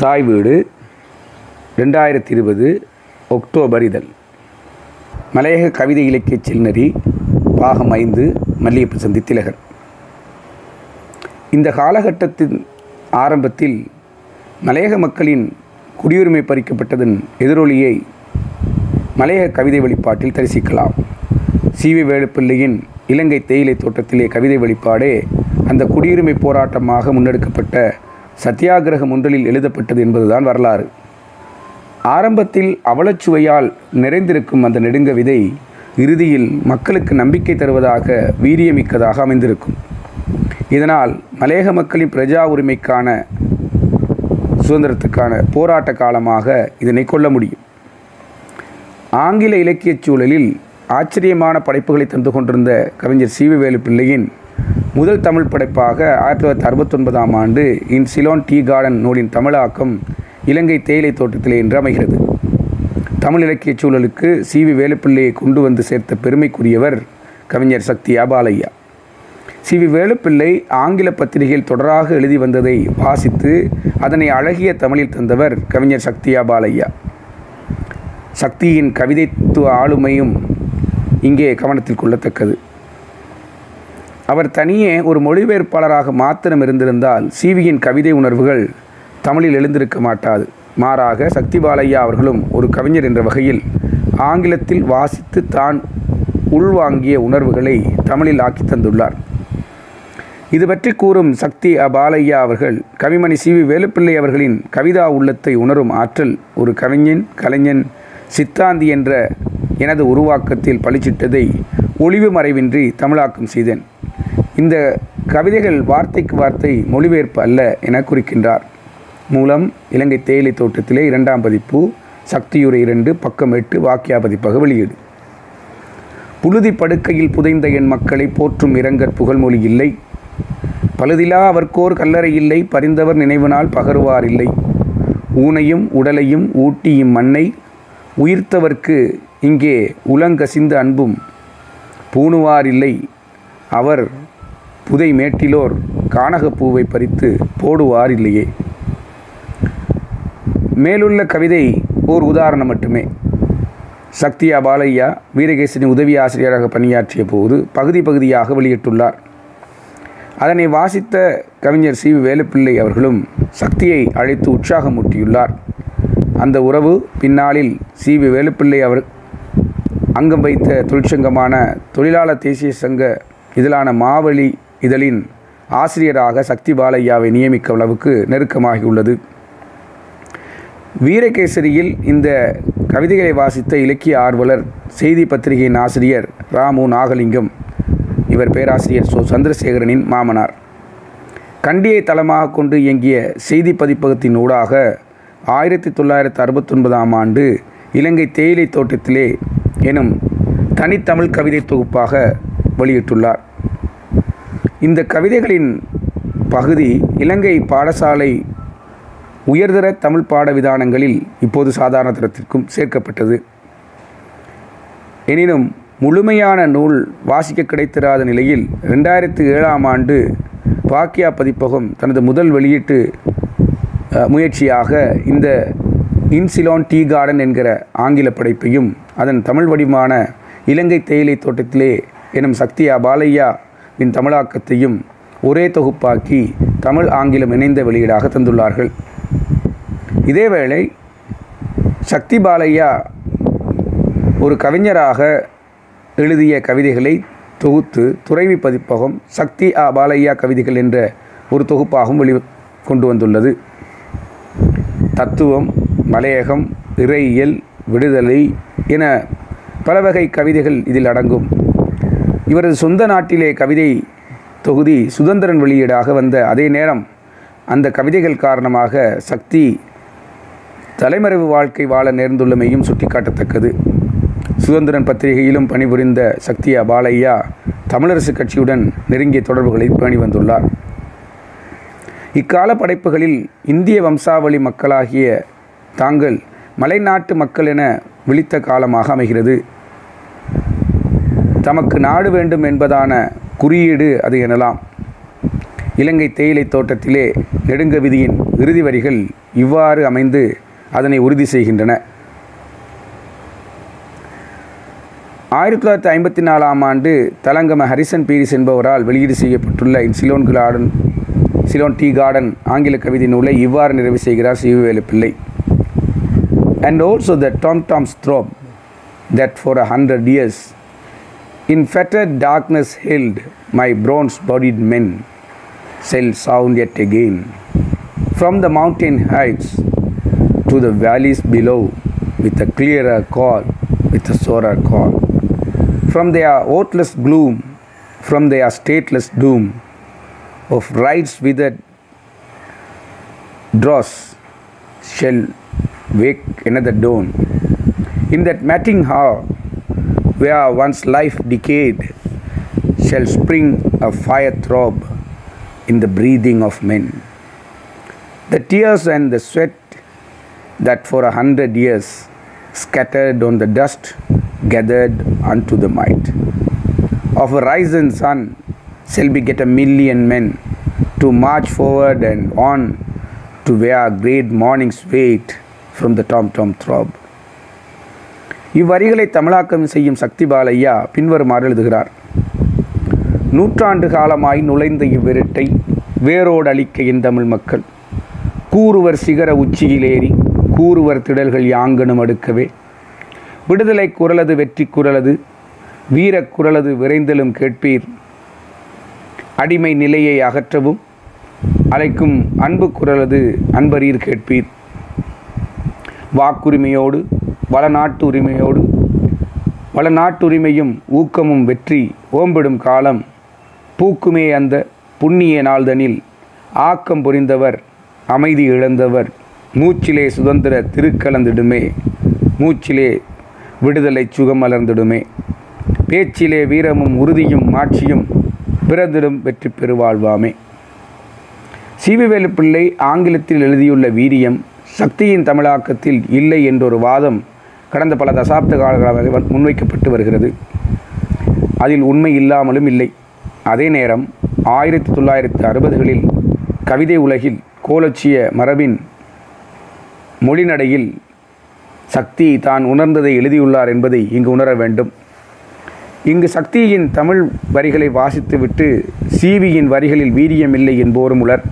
தாய் வீடு ரெண்டாயிரத்தி இருபது ஒக்டோபர் இதழ். மலையக கவிதை இலக்கிய செல்நறி பாகம் ஐந்து மல்லியப்பு சந்தி திலகர் இந்த காலகட்டத்தின் ஆரம்பத்தில் மலையக மக்களின் குடியுரிமை பறிக்கப்பட்டதன் எதிரொலியை மலையக கவிதை வெளிப்பாட்டில் தரிசிக்கலாம். சிவி வேலுப்பிள்ளையின் இலங்கை தேயிலை தோட்டத்திலே கவிதை வெளிப்பாடே அந்த குடியுரிமை போராட்டமாக முன்னெடுக்கப்பட்ட சத்தியாகிரகம் ஒன்றலில் எழுதப்பட்டது என்பதுதான் வரலாறு. ஆரம்பத்தில் அவலச்சுவையால் நிறைந்திருக்கும் அந்த நெடுங்க விதை இறுதியில் மக்களுக்கு நம்பிக்கை தருவதாக வீரியமிக்கதாக அமைந்திருக்கும். இதனால் மலையக மக்களின் பிரஜா உரிமைக்கான சுதந்திரத்துக்கான போராட்ட காலமாக இதனை கொள்ள முடியும். ஆங்கில இலக்கியச் சூழலில் ஆச்சரியமான படைப்புகளை தந்து கொண்டிருந்த கவிஞர் சீவவேலு பிள்ளையின் முதல் தமிழ் படைப்பாக ஆயிரத்தி தொள்ளாயிரத்தி அறுபத்தொன்பதாம் ஆண்டு இன் சிலோன் டீ கார்டன் நூலின் தமிழாக்கம் இலங்கை தேயிலை தோட்டத்திலே என்று அமைகிறது. தமிழ் இலக்கிய சூழலுக்கு சிவி வேலுப்பிள்ளையை கொண்டு வந்து சேர்த்த பெருமைக்குரியவர் கவிஞர் சக்தி ஆபாலையா சிவி வேலுப்பிள்ளை ஆங்கில பத்திரிகையில் தொடராக எழுதி வந்ததை வாசித்து அதனை அழகிய தமிழில் தந்தவர் கவிஞர் சக்தியா பாலையா சக்தியின் கவிதைத்துவ ஆளுமையும் இங்கே கவனத்தில் கொள்ளத்தக்கது. அவர் தனியே ஒரு மொழிபெயர்ப்பாளராக மாத்திரம் இருந்திருந்தால் சிவியின் கவிதை உணர்வுகள் தமிழில் எழுந்திருக்க மாட்டாது. மாறாக சக்தி பாலையா அவர்களும் ஒரு கவிஞர் என்ற வகையில் ஆங்கிலத்தில் வாசித்து தான் உள்வாங்கிய உணர்வுகளை தமிழில் ஆக்கி தந்துள்ளார். இது பற்றி கூறும் சக்தி அபாலையா அவர்கள் கவிமணி சி வி வேலுப்பிள்ளை அவர்களின் கவிதா உள்ளத்தை உணரும் ஆற்றல் ஒரு கவிஞன் கலைஞன் சித்தாந்தி என்ற எனது உருவாக்கத்தில் பளிச்சிட்டதை ஒளிவு மறைவின்றி தமிழாக்கம் செய்தேன். இந்த கவிதைகள் வார்த்தைக்கு வார்த்தை மொழிபெயர்ப்பு அல்ல என குறிக்கின்றார். மூலம் இலங்கை தேயிலை தோட்டத்திலே இரண்டாம் பதிப்பு சக்தியுரை இரண்டு பக்கம் எட்டு வாக்கியா பதிப்பாக வெளியீடு. புழுதி படுக்கையில் புதைந்த என் மக்களை போற்றும் இரங்கற் புகழ்மொழி இல்லை. பழுதிலா அவர்க்கோர் கல்லறை இல்லை பரிந்தவர் நினைவினால் பகருவார் இல்லை. ஊனையும் உடலையும் ஊட்டியும் மண்ணை உயிர்த்தவர்க்கு இங்கே உலங்கசிந்த அன்பும் பூணுவார் இல்லை அவர் புதை மேட்டிலோர் கானகப்பூவை பறித்து போடுவார் இல்லையே மேலுள்ள கவிதை ஓர் உதாரணம் மட்டுமே. சக்தியா பாலையா வீரகேசனி உதவி ஆசிரியராக பணியாற்றிய போது பகுதி பகுதியாக வெளியிட்டுள்ளார். அதனை வாசித்த கவிஞர் சி. வேலுப்பிள்ளை அவர்களும் சக்தியை அழைத்து உற்சாகமூட்டியுள்ளார் அந்த உறவு பின்னாளில் சி வி வேலுப்பிள்ளை அவர் அங்கம் வைத்த தொழிற்சங்கமான தொழிலாளர் தேசிய சங்க இதழான மாவழி இதழின் ஆசிரியராக சக்தி பாலையாவை நியமிக்கும் அளவுக்கு நெருக்கமாகியுள்ளது. வீரகேசரியில் இந்த கவிதைகளை வாசித்த இலக்கிய ஆர்வலர் செய்தி பத்திரிகையின் ஆசிரியர் ராமு நாகலிங்கம் இவர் பேராசிரியர் சோ சந்திரசேகரனின் மாமனார். கண்டியை தளமாக கொண்டு இயங்கிய செய்தி பதிப்பகத்தின் ஊடாக ஆயிரத்தி தொள்ளாயிரத்து அறுபத்தொன்பதாம் ஆண்டு இலங்கை தேயிலை தோட்டத்திலே எனும் தனித்தமிழ் கவிதை தொகுப்பாக வெளியிட்டுள்ளார். இந்த கவிதைகளின் பகுதி இலங்கை பாடசாலை உயர்தர தமிழ் பாட விதானங்களில் இப்போது சாதாரண தரத்திற்கும் சேர்க்கப்பட்டது. எனினும் முழுமையான நூல் வாசிக்க கிடைத்திராத நிலையில் ரெண்டாயிரத்து ஏழாம் ஆண்டு பாக்கியா பதிப்பகம் தனது முதல் வெளியீட்டு முயற்சியாக இந்த இன்சிலான் டீ கார்டன் என்கிற ஆங்கில படைப்பையும் அதன் தமிழ் வடிவமான இலங்கை தேயிலை தோட்டத்திலே எனும் சக்தியா பாலையாவின் தமிழாக்கத்தையும் ஒரே தொகுப்பாக்கி தமிழ் ஆங்கிலம் இணைந்த வெளியீடாக தந்துள்ளார்கள். இதேவேளை சக்தி பாலையா ஒரு கவிஞராக எழுதிய கவிதைகளை தொகுத்து துறைவி பதிப்பகம் சக்தி ஆ பாலையா கவிதைகள் என்ற ஒரு தொகுப்பாகவும் வெளி கொண்டு வந்துள்ளது. தத்துவம் மலையகம் இறையியல் விடுதலை என பல வகை கவிதைகள் இதில் அடங்கும். இவரது சொந்த நாட்டிலே கவிதை தொகுதி சுதந்திரன் வெளியீடாக வந்த அதே நேரம் அந்த கவிதைகள் காரணமாக சக்தி தலைமறைவு வாழ்க்கை வாழ நேர்ந்துள்ளமையும் சுட்டிக்காட்டத்தக்கது. சுதந்திரன் பத்திரிகையிலும் பணிபுரிந்த சக்தியா பாலையா தமிழரசு கட்சியுடன் நெருங்கிய தொடர்புகளை பேணி வந்துள்ளார். இக்கால படைப்புகளில் இந்திய வம்சாவளி மக்களாகிய தாங்கள் மலைநாட்டு மக்கள் என விழித்த காலமாக அமைகிறது. தமக்கு நாடு வேண்டும் என்பதான குறியீடு அது எனலாம். இலங்கை தேயிலை தோட்டத்திலே நெடுங்க விதியின் இறுதி வரிகள் இவ்வாறு அமைந்து அதனை உறுதி செய்கின்றன. ஆயிரத்தி தொள்ளாயிரத்தி ஐம்பத்தி நாலாம் ஆண்டு தலங்கம ஹரிசன் பீரிஸ் என்பவரால் வெளியீடு செய்யப்பட்டுள்ள இன் Ceylon garden Ceylon tea garden ஆங்கில கவிதை நூலை இவ்வாறு நிறைவு செய்கிறார் Sivavelu Pillai and also the tom toms throb that for a hundred years in fetter darkness held my bronze bodied men shall sound yet again from the mountain heights to the valleys below with a clearer call, with a sorer call. From their oatless gloom, from their stateless doom, of rights withered dross shall wake another dawn. In that matting hour, where once life decayed, shall spring a fire throb in the breathing of men. The tears and the sweat that for a hundred years scattered on the dust gathered unto the might of a rising sun shall beget a million men to march forward and on to where great mornings wait from the tom tom throb. இவ்வரிகளை தமிழாக்கம் செய்யும் சக்தி பாலையா பின்வருமாறு எழுதுகிறார். நூற்றாண்டு காலமாய் நுழைந்த இவ்விரட்டை வேரோடு அளிக்க என் தமிழ் மக்கள். கூறுவர் சிகர உச்சியிலேறி கூறுவர் திடல்கள் யாங்கனும் அடுக்கவே. விடுதலை குரலது வெற்றி குரலது வீரக் குரலது விரைந்தலும் கேட்பீர். அடிமை நிலையை அகற்றவும் அழைக்கும் அன்பு குரலது அன்பரீர் கேட்பீர். வாக்குரிமையோடு வளநாட்டு உரிமையோடு வளநாட்டுரிமையும் ஊக்கமும் வெற்றி ஓம்பிடும் காலம். பூக்குமே அந்த புண்ணிய நாள்தனில் ஆக்கம் புரிந்தவர் அமைதி இழந்தவர். மூச்சிலே சுதந்திர திருக்கலந்திடுமே மூச்சிலே விடுதலை சுகம் மலர்ந்திடுமே. பேச்சிலே வீரமும் உறுதியும் மாட்சியும் பிறந்திடும் வெற்றி பெறுவாழ்வாமே. சிவவேலு பிள்ளை ஆங்கிலத்தில் எழுதியுள்ள வீரியம் சக்தியின் தமிழாக்கத்தில் இல்லை என்றொரு வாதம் கடந்த பல தசாப்த காலங்களாக முன்வைக்கப்பட்டு வருகிறது. அதில் உண்மை இல்லாமலும் இல்லை. அதே நேரம் ஆயிரத்தி தொள்ளாயிரத்தி அறுபதுகளில் கவிதை உலகில் கோலச்சிய மரபின் மொழிநடையில் சக்தி தான் உணர்ந்ததை எழுதியுள்ளார் என்பதை இங்கு உணர வேண்டும் இங்கு சக்தியின் தமிழ் வரிகளை வாசித்துவிட்டு சிவியின் வரிகளில் வீரியமில்லை என்போரும் உலர்.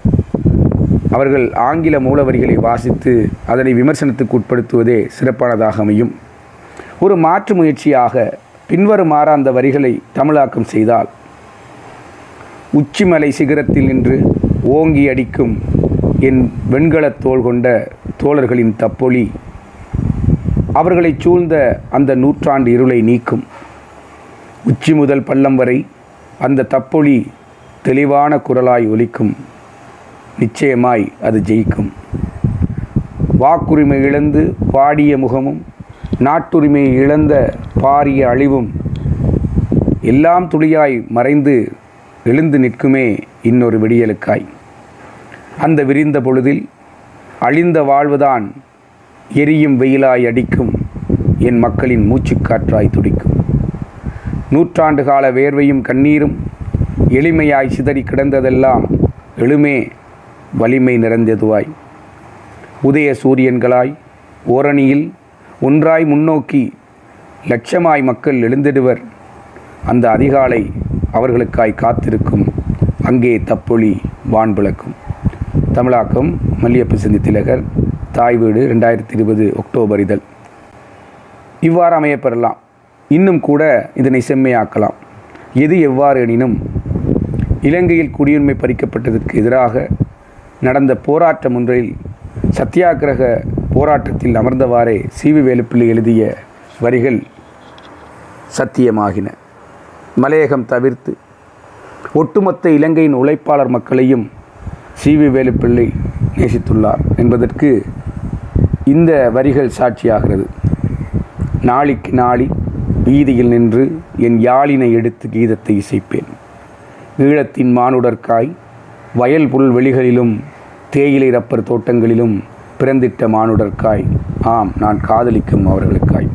அவர்கள் ஆங்கில மூல வரிகளை வாசித்து அதனை விமர்சனத்துக்கு உட்படுத்துவதே சிறப்பானதாக அமையும். ஒரு மாற்று முயற்சியாக பின்வருமாறு அந்த வரிகளை தமிழாக்கம் செய்தால் உச்சிமலை சிகரத்தில் நின்று ஓங்கி அடிக்கும் என் வெண்கலத் தோல் கொண்ட தோழர்களின் தப்பொலி அவர்களைச் சூழ்ந்த அந்த நூற்றாண்டு இருளை நீக்கும். உச்சி முதல் பள்ளம் வரை அந்த தப்பொலி தெளிவான குரலாய் ஒலிக்கும். நிச்சயமாய் அது ஜெயிக்கும். வாக்குரிமை இழந்து பாடிய முகமும் நாட்டுரிமை இழந்த பாரிய அழிவும் எல்லாம் துளியாய் மறைந்து எழுந்து நிற்குமே இன்னொரு விடியலுக்காய். அந்த விரிந்த பொழுதில் அழிந்த வாழ்வுதான் எரியும் வெயிலாய் அடிக்கும் என் மக்களின் மூச்சுக்காற்றாய் துடிக்கும். நூற்றாண்டு கால வேர்வையும் கண்ணீரும் எளிமையாய் சிதறி கிடந்ததெல்லாம் எழுமே வலிமை நிறைந்ததுவாய். உதய சூரியன்களாய் ஓரணியில் ஒன்றாய் முன்னோக்கி லட்சமாய் மக்கள் எழுந்திடுவர். அந்த அதிகாலை அவர்களுக்காய் காத்திருக்கும். அங்கே தப்பொழி வான் விளக்கும் தமிழாக்கம் மல்லியப்பு சிந்தி திலகர் தாய் வீடு ரெண்டாயிரத்தி இருபது அக்டோபர் இதழ். இவ்வாறு அமையப்பெறலாம் இன்னும் கூட இதனை செம்மையாக்கலாம். எது எவ்வாறு எனினும் இலங்கையில் குடியுரிமை பறிக்கப்பட்டதற்கு எதிராக நடந்த போராட்டம் ஒன்றில் சத்தியாகிரக போராட்டத்தில் அமர்ந்தவாறே சிவி வேலுப்பிள்ளை எழுதிய வரிகள் சத்தியமாகின. மலையகம் தவிர்த்து ஒட்டுமொத்த இலங்கையின் உழைப்பாளர் மக்களையும் சிவி வேலுப்பிள்ளை நேசித்துள்ளார் என்பதற்கு இந்த வரிகள் சாட்சியாகிறது. நாளிக்கு நாளி வீதியில் நின்று என் யாழினை எடுத்து கீதத்தை இசைப்பேன். ஈழத்தின் மானுடற்காய் வயல் புல்வெளிகளிலும் தேயிலை ரப்பர் தோட்டங்களிலும் பிறந்திட்ட மானுடற்காய் ஆம் நான் காதலிக்கும் அவர்களுக்காய்.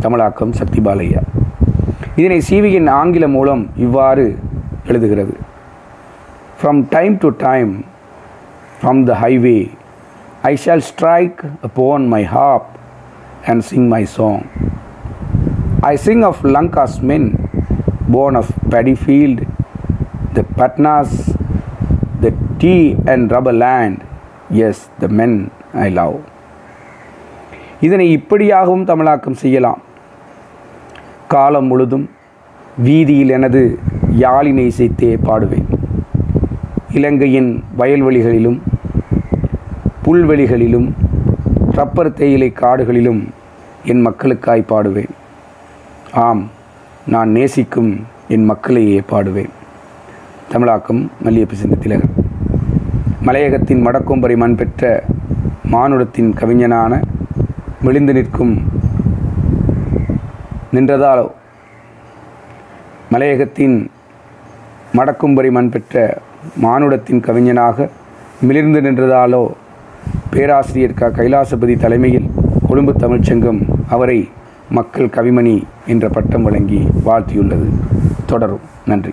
தமிழாக்கம் சக்திபாலையா. இதனை சிவியின் ஆங்கில மூலம் இவ்வாறு எழுதுகிறது. From time to time from the highway I shall strike upon my harp and sing my song I sing of Lanka's men, born of paddy field, the Patnas, the tea and rubber land, yes, the men I love. இதனை இப்படியாகவும் தமிழாக்கம் செய்யலாம். காலம் முழுதும் வீதியில் எனது யாழினை இசைத்தே பாடுவேன். இலங்கையின் வயல்வெளிகளிலும் புல்வெளிகளிலும் ரப்பர் தேயிலை காடுகளிலும் என் மக்களுக்காய் பாடுவேன். ஆம் நான் நேசிக்கும் என் மக்களையே பாடுவேன். தமிழாக்கம் மல்லியப்பு திலகன். மலையகத்தின் மடக்கொம்பரை மண் பெற்ற மானுடத்தின் கவிஞனான விழுந்து நிற்கும் நின்றதாலோ? மலையகத்தின் மடக்கும்பரி மண் பெற்ற மானுடத்தின் கவிஞனாக மிளிர்ந்து நின்றதாலோ? பேராசிரியர் க. கைலாசபதி தலைமையில் கொழும்பு தமிழ்ச்சங்கம் அவரை மக்கள் கவிமணி என்ற பட்டம் வழங்கி வாழ்த்தியுள்ளது. தொடரும். நன்றி.